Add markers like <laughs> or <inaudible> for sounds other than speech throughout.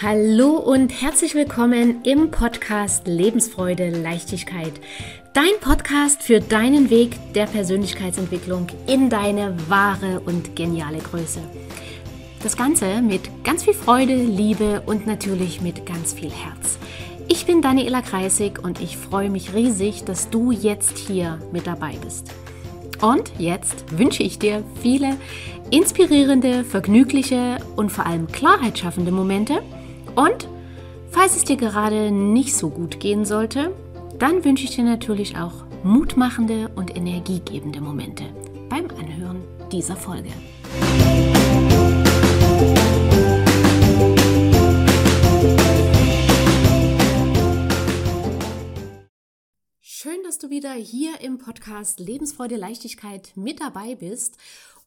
Hallo und herzlich willkommen im Podcast Lebensfreude, Leichtigkeit. Dein Podcast für deinen Weg der Persönlichkeitsentwicklung in deine wahre und geniale Größe. Das Ganze mit ganz viel Freude, Liebe und natürlich mit ganz viel Herz. Ich bin Daniela Kreisig und ich freue mich riesig, dass du jetzt hier mit dabei bist. Und jetzt wünsche ich dir viele inspirierende, vergnügliche und vor allem klarheitsschaffende Momente – und falls es dir gerade nicht so gut gehen sollte, dann wünsche ich dir natürlich auch mutmachende und energiegebende Momente beim Anhören dieser Folge. Schön, dass du wieder hier im Podcast Lebensfreude, Leichtigkeit mit dabei bist.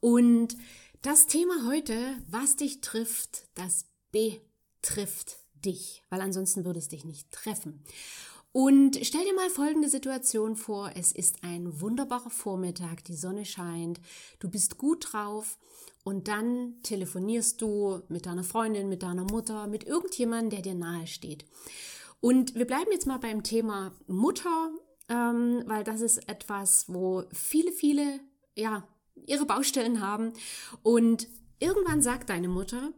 Und das Thema heute, was dich trifft, das B trifft dich, weil ansonsten würde es dich nicht treffen. Und stell dir mal folgende Situation vor. Es ist ein wunderbarer Vormittag, die Sonne scheint, du bist gut drauf und dann telefonierst du mit deiner Freundin, mit deiner Mutter, mit irgendjemandem, der dir nahe steht. Und wir bleiben jetzt mal beim Thema Mutter, ähm, weil das ist etwas, wo viele, viele, ja, ihre Baustellen haben. Und irgendwann sagt deine Mutter,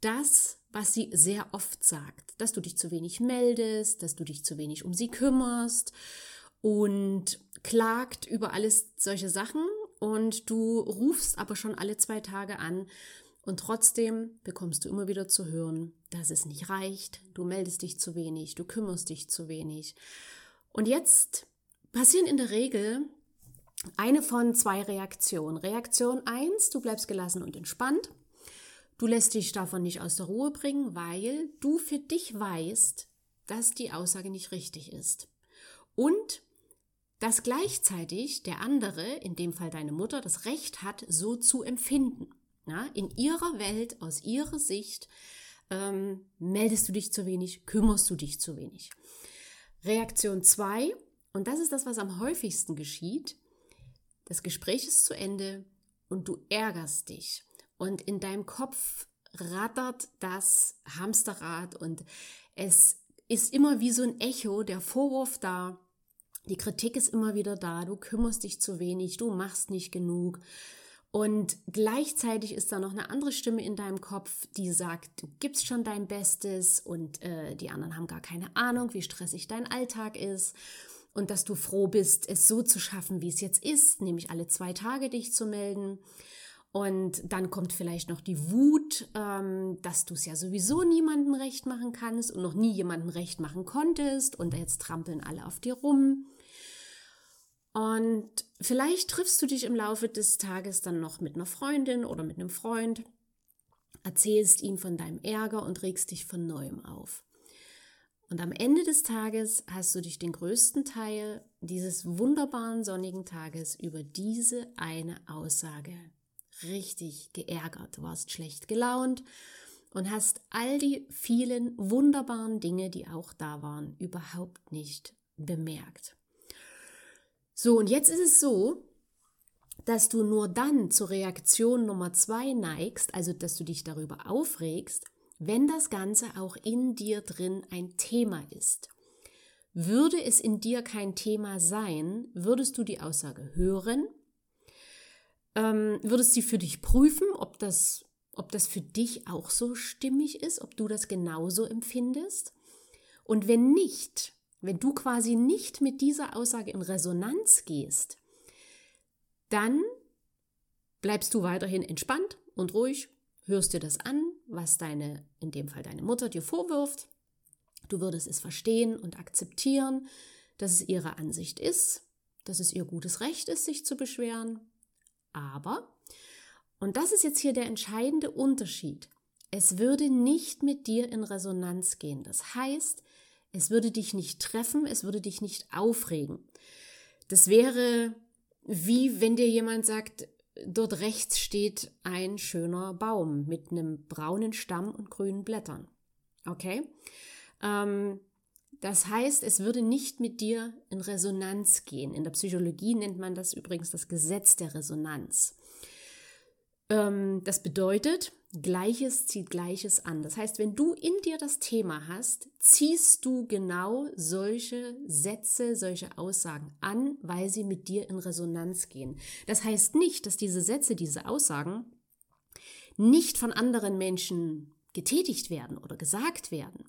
dass was sie sehr oft sagt, dass du dich zu wenig meldest, dass du dich zu wenig um sie kümmerst und klagt über alles solche Sachen und du rufst aber schon alle zwei Tage an und trotzdem bekommst du immer wieder zu hören, dass es nicht reicht, du meldest dich zu wenig, du kümmerst dich zu wenig. Und jetzt passieren in der Regel eine von zwei Reaktionen. Reaktion 1, du bleibst gelassen und entspannt. Du lässt dich davon nicht aus der Ruhe bringen, weil du für dich weißt, dass die Aussage nicht richtig ist. Und dass gleichzeitig der andere, in dem Fall deine Mutter, das Recht hat, so zu empfinden. Ja, in ihrer Welt, aus ihrer Sicht, ähm, meldest du dich zu wenig, kümmerst du dich zu wenig. Reaktion 2, und das ist das, was am häufigsten geschieht, das Gespräch ist zu Ende und du ärgerst dich und in deinem Kopf rattert das Hamsterrad und es ist immer wie so ein Echo, der Vorwurf da, die Kritik ist immer wieder da, du kümmerst dich zu wenig, du machst nicht genug. Und gleichzeitig ist da noch eine andere Stimme in deinem Kopf, die sagt, du gibst schon dein Bestes und äh, die anderen haben gar keine Ahnung, wie stressig dein Alltag ist und dass du froh bist, es so zu schaffen, wie es jetzt ist, nämlich alle zwei Tage dich zu melden. Und dann kommt vielleicht noch die Wut, ähm, dass du es ja sowieso niemandem recht machen kannst und noch nie jemandem recht machen konntest und jetzt trampeln alle auf dir rum. Und vielleicht triffst du dich im Laufe des Tages dann noch mit einer Freundin oder mit einem Freund, erzählst ihm von deinem Ärger und regst dich von neuem auf. Und am Ende des Tages hast du dich den größten Teil dieses wunderbaren sonnigen Tages über diese eine Aussage richtig geärgert, du warst schlecht gelaunt und hast all die vielen wunderbaren Dinge, die auch da waren, überhaupt nicht bemerkt. So, und jetzt ist es so, dass du nur dann zur Reaktion Nummer zwei neigst, also dass du dich darüber aufregst, wenn das Ganze auch in dir drin ein Thema ist. Würde es in dir kein Thema sein, würdest du die Aussage hören ähm, würdest du für dich prüfen, ob das, ob das für dich auch so stimmig ist, ob du das genauso empfindest? Und wenn nicht, wenn du quasi nicht mit dieser Aussage in Resonanz gehst, dann bleibst du weiterhin entspannt und ruhig, hörst dir das an, was deine, in dem Fall deine Mutter dir vorwirft. Du würdest es verstehen und akzeptieren, dass es ihre Ansicht ist, dass es ihr gutes Recht ist, sich zu beschweren, aber, und das ist jetzt hier der entscheidende Unterschied, es würde nicht mit dir in Resonanz gehen. Das heißt, es würde dich nicht treffen, es würde dich nicht aufregen. Das wäre wie wenn dir jemand sagt, dort rechts steht ein schöner Baum mit einem braunen Stamm und grünen Blättern. Okay? Ähm, das heißt, es würde nicht mit dir in Resonanz gehen. In der Psychologie nennt man das übrigens das Gesetz der Resonanz. Ähm, das bedeutet, Gleiches zieht Gleiches an. Das heißt, wenn du in dir das Thema hast, ziehst du genau solche Sätze, solche Aussagen an, weil sie mit dir in Resonanz gehen. Das heißt nicht, dass diese Sätze, diese Aussagen nicht von anderen Menschen getätigt werden oder gesagt werden.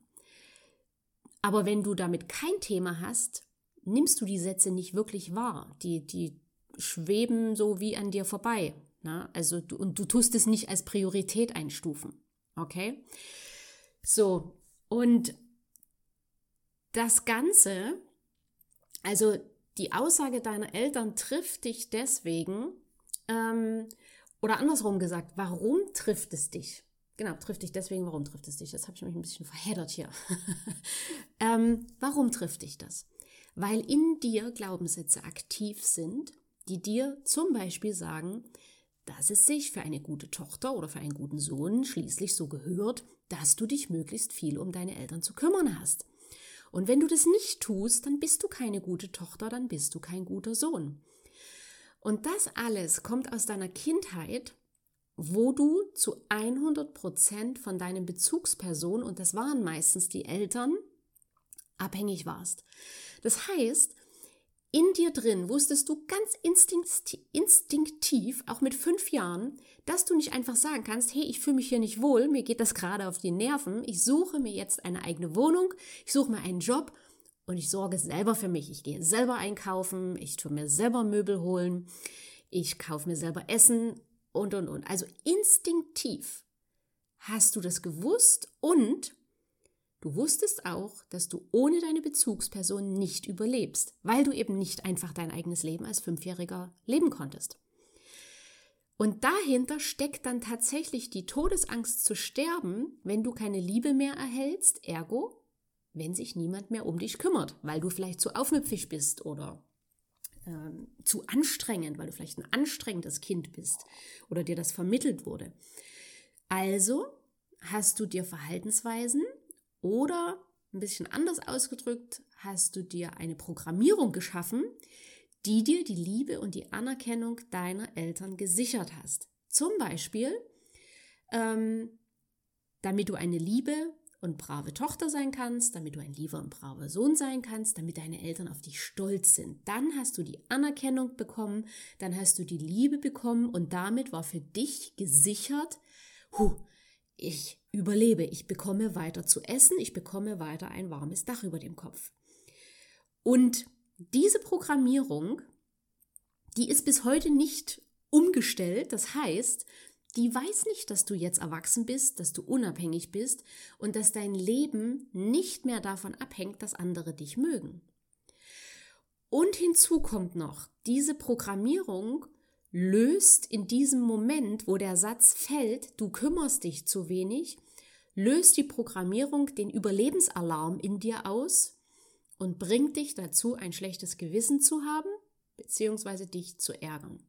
Aber wenn du damit kein Thema hast, nimmst du die Sätze nicht wirklich wahr. Die, die schweben so wie an dir vorbei. Na? Also du, und du tust es nicht als Priorität einstufen. Okay? So, und das Ganze, also die Aussage deiner Eltern trifft dich deswegen, ähm, oder andersrum gesagt, warum trifft es dich? Genau, trifft dich deswegen, warum trifft es dich? Das habe ich mich ein bisschen verheddert hier. <laughs> ähm, warum trifft dich das? Weil in dir Glaubenssätze aktiv sind, die dir zum Beispiel sagen, dass es sich für eine gute Tochter oder für einen guten Sohn schließlich so gehört, dass du dich möglichst viel um deine Eltern zu kümmern hast. Und wenn du das nicht tust, dann bist du keine gute Tochter, dann bist du kein guter Sohn. Und das alles kommt aus deiner Kindheit, wo du zu 100 Prozent von deinen Bezugspersonen, und das waren meistens die Eltern, abhängig warst. Das heißt, in dir drin wusstest du ganz instinktiv, auch mit fünf Jahren, dass du nicht einfach sagen kannst, hey, ich fühle mich hier nicht wohl, mir geht das gerade auf die Nerven, ich suche mir jetzt eine eigene Wohnung, ich suche mir einen Job und ich sorge selber für mich. Ich gehe selber einkaufen, ich tue mir selber Möbel holen, ich kaufe mir selber Essen und, und, und. Also instinktiv hast du das gewusst und Du wusstest auch, dass du ohne deine Bezugsperson nicht überlebst, weil du eben nicht einfach dein eigenes Leben als Fünfjähriger leben konntest. Und dahinter steckt dann tatsächlich die Todesangst zu sterben, wenn du keine Liebe mehr erhältst, ergo, wenn sich niemand mehr um dich kümmert, weil du vielleicht zu aufmüpfig bist oder ähm, zu anstrengend, weil du vielleicht ein anstrengendes Kind bist oder dir das vermittelt wurde. Also hast du dir Verhaltensweisen oder ein bisschen anders ausgedrückt, hast du dir eine Programmierung geschaffen, die dir die Liebe und die Anerkennung deiner Eltern gesichert hast. Zum Beispiel, ähm, damit du eine liebe und brave Tochter sein kannst, damit du ein lieber und braver Sohn sein kannst, damit deine Eltern auf dich stolz sind. Dann hast du die Anerkennung bekommen, dann hast du die Liebe bekommen und damit war für dich gesichert, huh, ich überlebe, ich bekomme weiter zu essen, ich bekomme weiter ein warmes Dach über dem Kopf. Und diese Programmierung, die ist bis heute nicht umgestellt. Das heißt, die weiß nicht, dass du jetzt erwachsen bist, dass du unabhängig bist und dass dein Leben nicht mehr davon abhängt, dass andere dich mögen. Und hinzu kommt noch, diese Programmierung löst in diesem Moment, wo der Satz fällt, du kümmerst dich zu wenig, löst die Programmierung den Überlebensalarm in dir aus und bringt dich dazu, ein schlechtes Gewissen zu haben, beziehungsweise dich zu ärgern.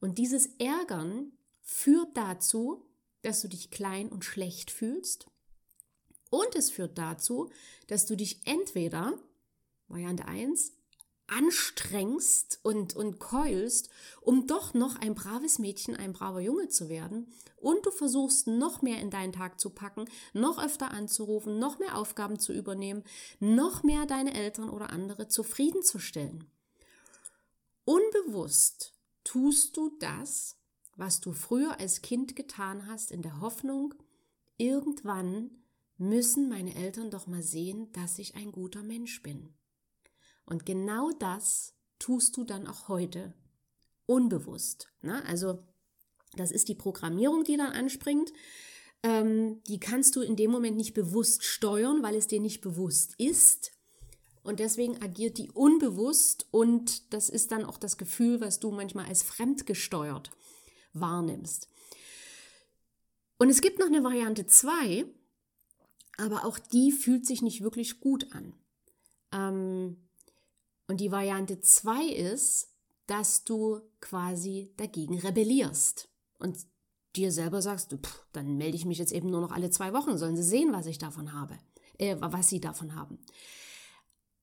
Und dieses Ärgern führt dazu, dass du dich klein und schlecht fühlst. Und es führt dazu, dass du dich entweder, Variante 1, anstrengst und, und keulst, um doch noch ein braves Mädchen, ein braver Junge zu werden. Und du versuchst noch mehr in deinen Tag zu packen, noch öfter anzurufen, noch mehr Aufgaben zu übernehmen, noch mehr deine Eltern oder andere zufriedenzustellen. Unbewusst tust du das, was du früher als Kind getan hast, in der Hoffnung, irgendwann müssen meine Eltern doch mal sehen, dass ich ein guter Mensch bin. Und genau das tust du dann auch heute unbewusst. Ne? Also das ist die Programmierung, die dann anspringt. Ähm, die kannst du in dem Moment nicht bewusst steuern, weil es dir nicht bewusst ist. Und deswegen agiert die unbewusst und das ist dann auch das Gefühl, was du manchmal als fremdgesteuert wahrnimmst. Und es gibt noch eine Variante 2, aber auch die fühlt sich nicht wirklich gut an. Ähm, und die Variante 2 ist, dass du quasi dagegen rebellierst und dir selber sagst, pff, dann melde ich mich jetzt eben nur noch alle zwei Wochen, sollen sie sehen, was ich davon habe, äh, was sie davon haben.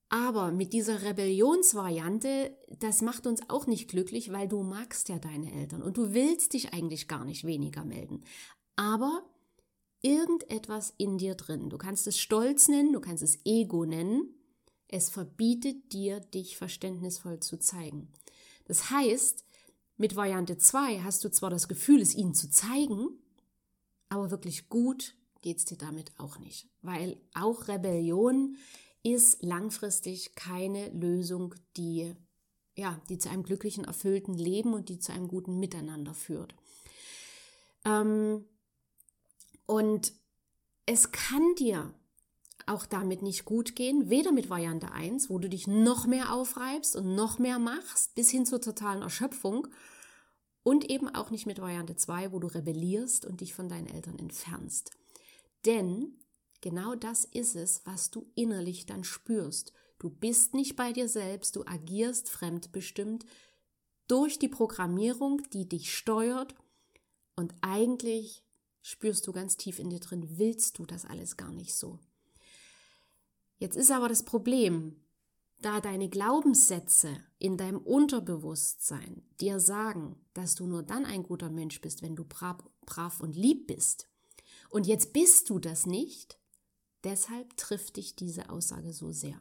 Aber mit dieser Rebellionsvariante, das macht uns auch nicht glücklich, weil du magst ja deine Eltern und du willst dich eigentlich gar nicht weniger melden. Aber irgendetwas in dir drin, du kannst es Stolz nennen, du kannst es Ego nennen, es verbietet dir, dich verständnisvoll zu zeigen. Das heißt, mit Variante 2 hast du zwar das Gefühl, es ihnen zu zeigen, aber wirklich gut geht es dir damit auch nicht, weil auch Rebellion ist langfristig keine Lösung, die, ja, die zu einem glücklichen, erfüllten Leben und die zu einem guten Miteinander führt. Ähm, und es kann dir auch damit nicht gut gehen, weder mit Variante 1, wo du dich noch mehr aufreibst und noch mehr machst, bis hin zur totalen Erschöpfung, und eben auch nicht mit Variante 2, wo du rebellierst und dich von deinen Eltern entfernst. Denn Genau das ist es, was du innerlich dann spürst. Du bist nicht bei dir selbst, du agierst fremdbestimmt durch die Programmierung, die dich steuert und eigentlich spürst du ganz tief in dir drin, willst du das alles gar nicht so. Jetzt ist aber das Problem, da deine Glaubenssätze in deinem Unterbewusstsein dir sagen, dass du nur dann ein guter Mensch bist, wenn du brav, und lieb bist. Und jetzt bist du das nicht, Deshalb trifft dich diese Aussage so sehr.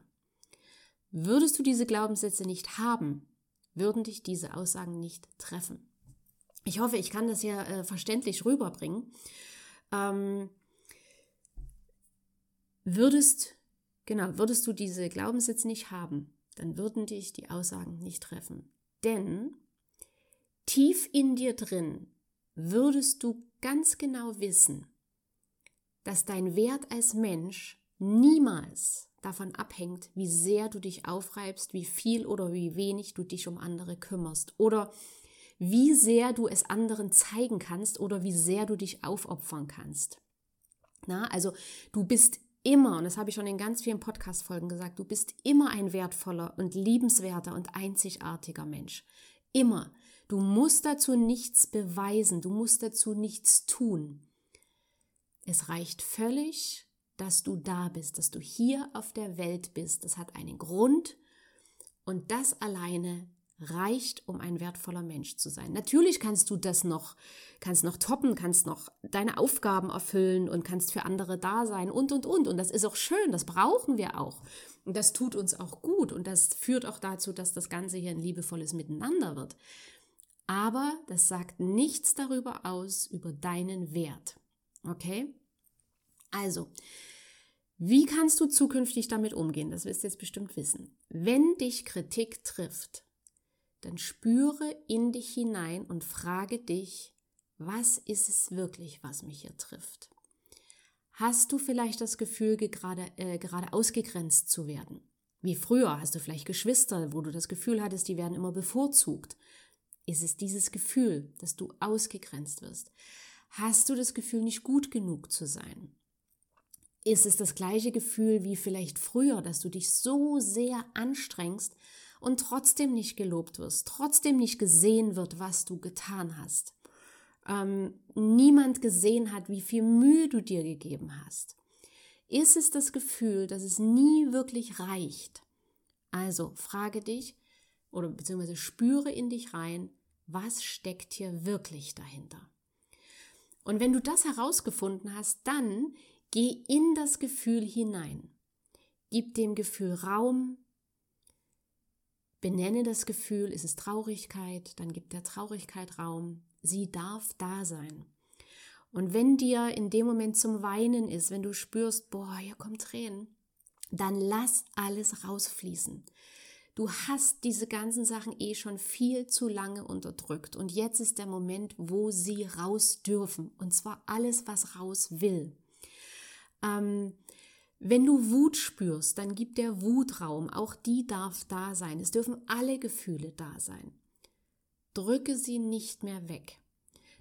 Würdest du diese Glaubenssätze nicht haben, würden dich diese Aussagen nicht treffen. Ich hoffe, ich kann das hier äh, verständlich rüberbringen. Ähm, würdest, genau, würdest du diese Glaubenssätze nicht haben, dann würden dich die Aussagen nicht treffen. Denn tief in dir drin würdest du ganz genau wissen, dass dein Wert als Mensch niemals davon abhängt, wie sehr du dich aufreibst, wie viel oder wie wenig du dich um andere kümmerst oder wie sehr du es anderen zeigen kannst oder wie sehr du dich aufopfern kannst. Na, also du bist immer, und das habe ich schon in ganz vielen Podcast-Folgen gesagt, du bist immer ein wertvoller und liebenswerter und einzigartiger Mensch. Immer. Du musst dazu nichts beweisen, du musst dazu nichts tun. Es reicht völlig, dass du da bist, dass du hier auf der Welt bist. Das hat einen Grund und das alleine reicht, um ein wertvoller Mensch zu sein. Natürlich kannst du das noch, kannst noch toppen, kannst noch deine Aufgaben erfüllen und kannst für andere da sein und, und, und. Und das ist auch schön, das brauchen wir auch. Und das tut uns auch gut und das führt auch dazu, dass das Ganze hier ein liebevolles Miteinander wird. Aber das sagt nichts darüber aus, über deinen Wert. Okay? Also, wie kannst du zukünftig damit umgehen? Das wirst du jetzt bestimmt wissen. Wenn dich Kritik trifft, dann spüre in dich hinein und frage dich, was ist es wirklich, was mich hier trifft? Hast du vielleicht das Gefühl, gerade, äh, gerade ausgegrenzt zu werden? Wie früher hast du vielleicht Geschwister, wo du das Gefühl hattest, die werden immer bevorzugt. Ist es dieses Gefühl, dass du ausgegrenzt wirst? Hast du das Gefühl, nicht gut genug zu sein? Ist es das gleiche Gefühl wie vielleicht früher, dass du dich so sehr anstrengst und trotzdem nicht gelobt wirst, trotzdem nicht gesehen wird, was du getan hast? Ähm, niemand gesehen hat, wie viel Mühe du dir gegeben hast. Ist es das Gefühl, dass es nie wirklich reicht? Also frage dich oder beziehungsweise spüre in dich rein, was steckt hier wirklich dahinter? Und wenn du das herausgefunden hast, dann geh in das Gefühl hinein. Gib dem Gefühl Raum. Benenne das Gefühl, ist es Traurigkeit, dann gibt der Traurigkeit Raum. Sie darf da sein. Und wenn dir in dem Moment zum Weinen ist, wenn du spürst, boah, hier kommen Tränen, dann lass alles rausfließen. Du hast diese ganzen Sachen eh schon viel zu lange unterdrückt und jetzt ist der Moment, wo sie raus dürfen. Und zwar alles, was raus will. Ähm, wenn du Wut spürst, dann gibt der Wutraum. Auch die darf da sein. Es dürfen alle Gefühle da sein. Drücke sie nicht mehr weg.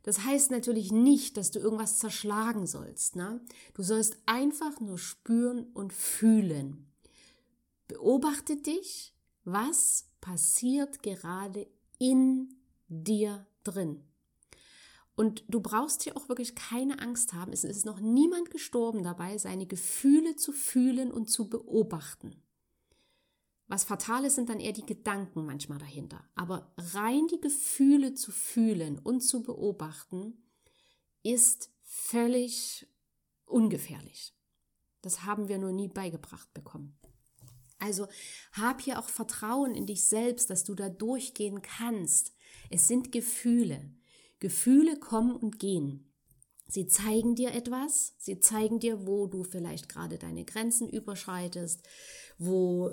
Das heißt natürlich nicht, dass du irgendwas zerschlagen sollst. Ne? Du sollst einfach nur spüren und fühlen. Beobachte dich was passiert gerade in dir drin? Und du brauchst hier auch wirklich keine Angst haben. Es ist noch niemand gestorben dabei, seine Gefühle zu fühlen und zu beobachten. Was fatal ist, sind dann eher die Gedanken manchmal dahinter. Aber rein die Gefühle zu fühlen und zu beobachten, ist völlig ungefährlich. Das haben wir nur nie beigebracht bekommen. Also hab hier auch Vertrauen in dich selbst, dass du da durchgehen kannst. Es sind Gefühle. Gefühle kommen und gehen. Sie zeigen dir etwas, sie zeigen dir, wo du vielleicht gerade deine Grenzen überschreitest, wo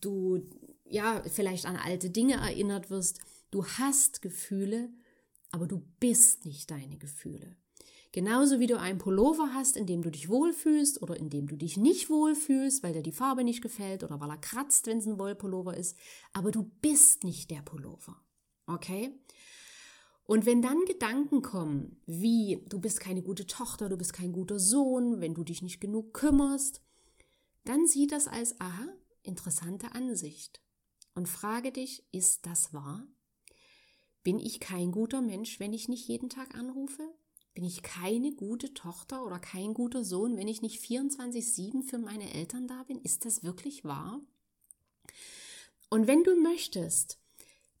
du ja vielleicht an alte Dinge erinnert wirst. Du hast Gefühle, aber du bist nicht deine Gefühle. Genauso wie du einen Pullover hast, in dem du dich wohlfühlst oder in dem du dich nicht wohlfühlst, weil dir die Farbe nicht gefällt oder weil er kratzt, wenn es ein Wollpullover ist. Aber du bist nicht der Pullover. Okay? Und wenn dann Gedanken kommen, wie du bist keine gute Tochter, du bist kein guter Sohn, wenn du dich nicht genug kümmerst, dann sieh das als, aha, interessante Ansicht. Und frage dich, ist das wahr? Bin ich kein guter Mensch, wenn ich nicht jeden Tag anrufe? Bin ich keine gute Tochter oder kein guter Sohn, wenn ich nicht 24-7 für meine Eltern da bin? Ist das wirklich wahr? Und wenn du möchtest,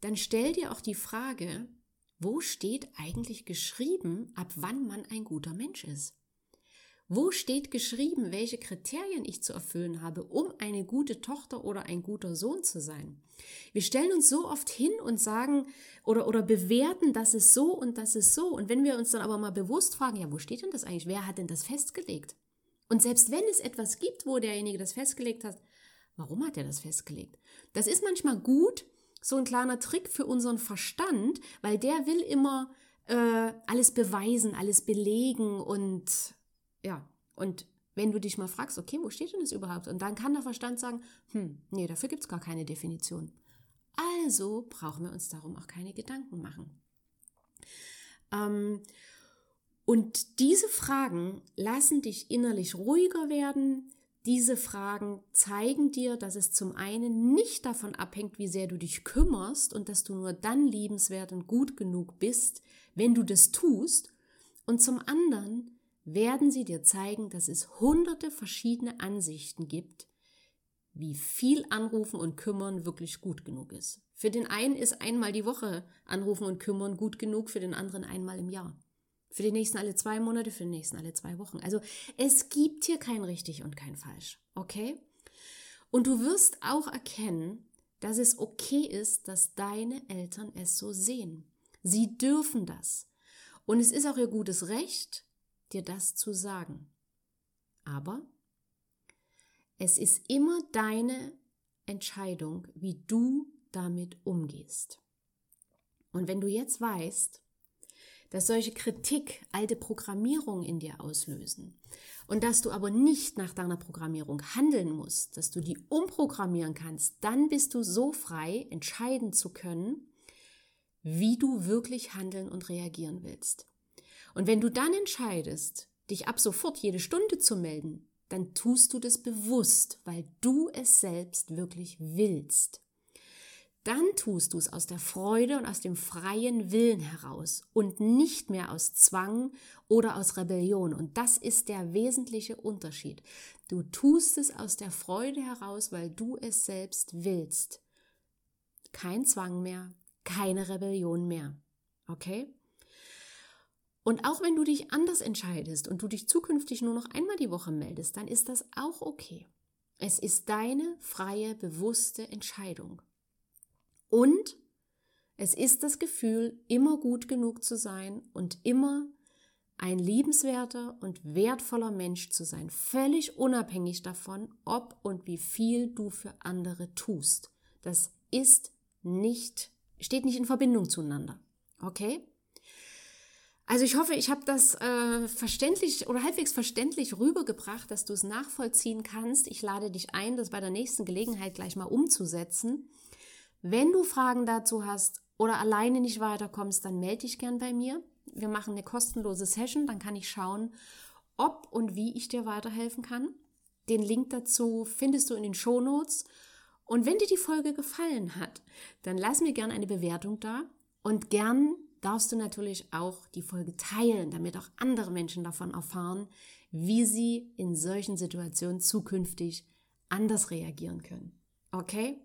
dann stell dir auch die Frage, wo steht eigentlich geschrieben, ab wann man ein guter Mensch ist? Wo steht geschrieben, welche Kriterien ich zu erfüllen habe, um eine gute Tochter oder ein guter Sohn zu sein? Wir stellen uns so oft hin und sagen oder, oder bewerten, das ist so und das ist so. Und wenn wir uns dann aber mal bewusst fragen, ja, wo steht denn das eigentlich? Wer hat denn das festgelegt? Und selbst wenn es etwas gibt, wo derjenige das festgelegt hat, warum hat er das festgelegt? Das ist manchmal gut, so ein kleiner Trick für unseren Verstand, weil der will immer äh, alles beweisen, alles belegen und ja, und wenn du dich mal fragst, okay, wo steht denn das überhaupt? Und dann kann der Verstand sagen, hm, nee, dafür gibt es gar keine Definition. Also brauchen wir uns darum auch keine Gedanken machen. Ähm, und diese Fragen lassen dich innerlich ruhiger werden. Diese Fragen zeigen dir, dass es zum einen nicht davon abhängt, wie sehr du dich kümmerst und dass du nur dann liebenswert und gut genug bist, wenn du das tust. Und zum anderen, werden sie dir zeigen, dass es hunderte verschiedene Ansichten gibt, wie viel Anrufen und Kümmern wirklich gut genug ist. Für den einen ist einmal die Woche Anrufen und Kümmern gut genug, für den anderen einmal im Jahr. Für den nächsten alle zwei Monate, für den nächsten alle zwei Wochen. Also es gibt hier kein richtig und kein falsch. Okay? Und du wirst auch erkennen, dass es okay ist, dass deine Eltern es so sehen. Sie dürfen das. Und es ist auch ihr gutes Recht, dir das zu sagen. Aber es ist immer deine Entscheidung, wie du damit umgehst. Und wenn du jetzt weißt, dass solche Kritik alte Programmierungen in dir auslösen und dass du aber nicht nach deiner Programmierung handeln musst, dass du die umprogrammieren kannst, dann bist du so frei, entscheiden zu können, wie du wirklich handeln und reagieren willst. Und wenn du dann entscheidest, dich ab sofort jede Stunde zu melden, dann tust du das bewusst, weil du es selbst wirklich willst. Dann tust du es aus der Freude und aus dem freien Willen heraus und nicht mehr aus Zwang oder aus Rebellion. Und das ist der wesentliche Unterschied. Du tust es aus der Freude heraus, weil du es selbst willst. Kein Zwang mehr, keine Rebellion mehr. Okay? Und auch wenn du dich anders entscheidest und du dich zukünftig nur noch einmal die Woche meldest, dann ist das auch okay. Es ist deine freie, bewusste Entscheidung. Und es ist das Gefühl, immer gut genug zu sein und immer ein liebenswerter und wertvoller Mensch zu sein, völlig unabhängig davon, ob und wie viel du für andere tust. Das ist nicht, steht nicht in Verbindung zueinander. Okay? Also ich hoffe, ich habe das äh, verständlich oder halbwegs verständlich rübergebracht, dass du es nachvollziehen kannst. Ich lade dich ein, das bei der nächsten Gelegenheit gleich mal umzusetzen. Wenn du Fragen dazu hast oder alleine nicht weiterkommst, dann melde dich gern bei mir. Wir machen eine kostenlose Session, dann kann ich schauen, ob und wie ich dir weiterhelfen kann. Den Link dazu findest du in den Shownotes. Und wenn dir die Folge gefallen hat, dann lass mir gern eine Bewertung da und gern darfst du natürlich auch die Folge teilen, damit auch andere Menschen davon erfahren, wie sie in solchen Situationen zukünftig anders reagieren können. Okay?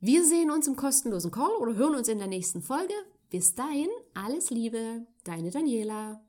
Wir sehen uns im kostenlosen Call oder hören uns in der nächsten Folge. Bis dahin, alles Liebe, deine Daniela.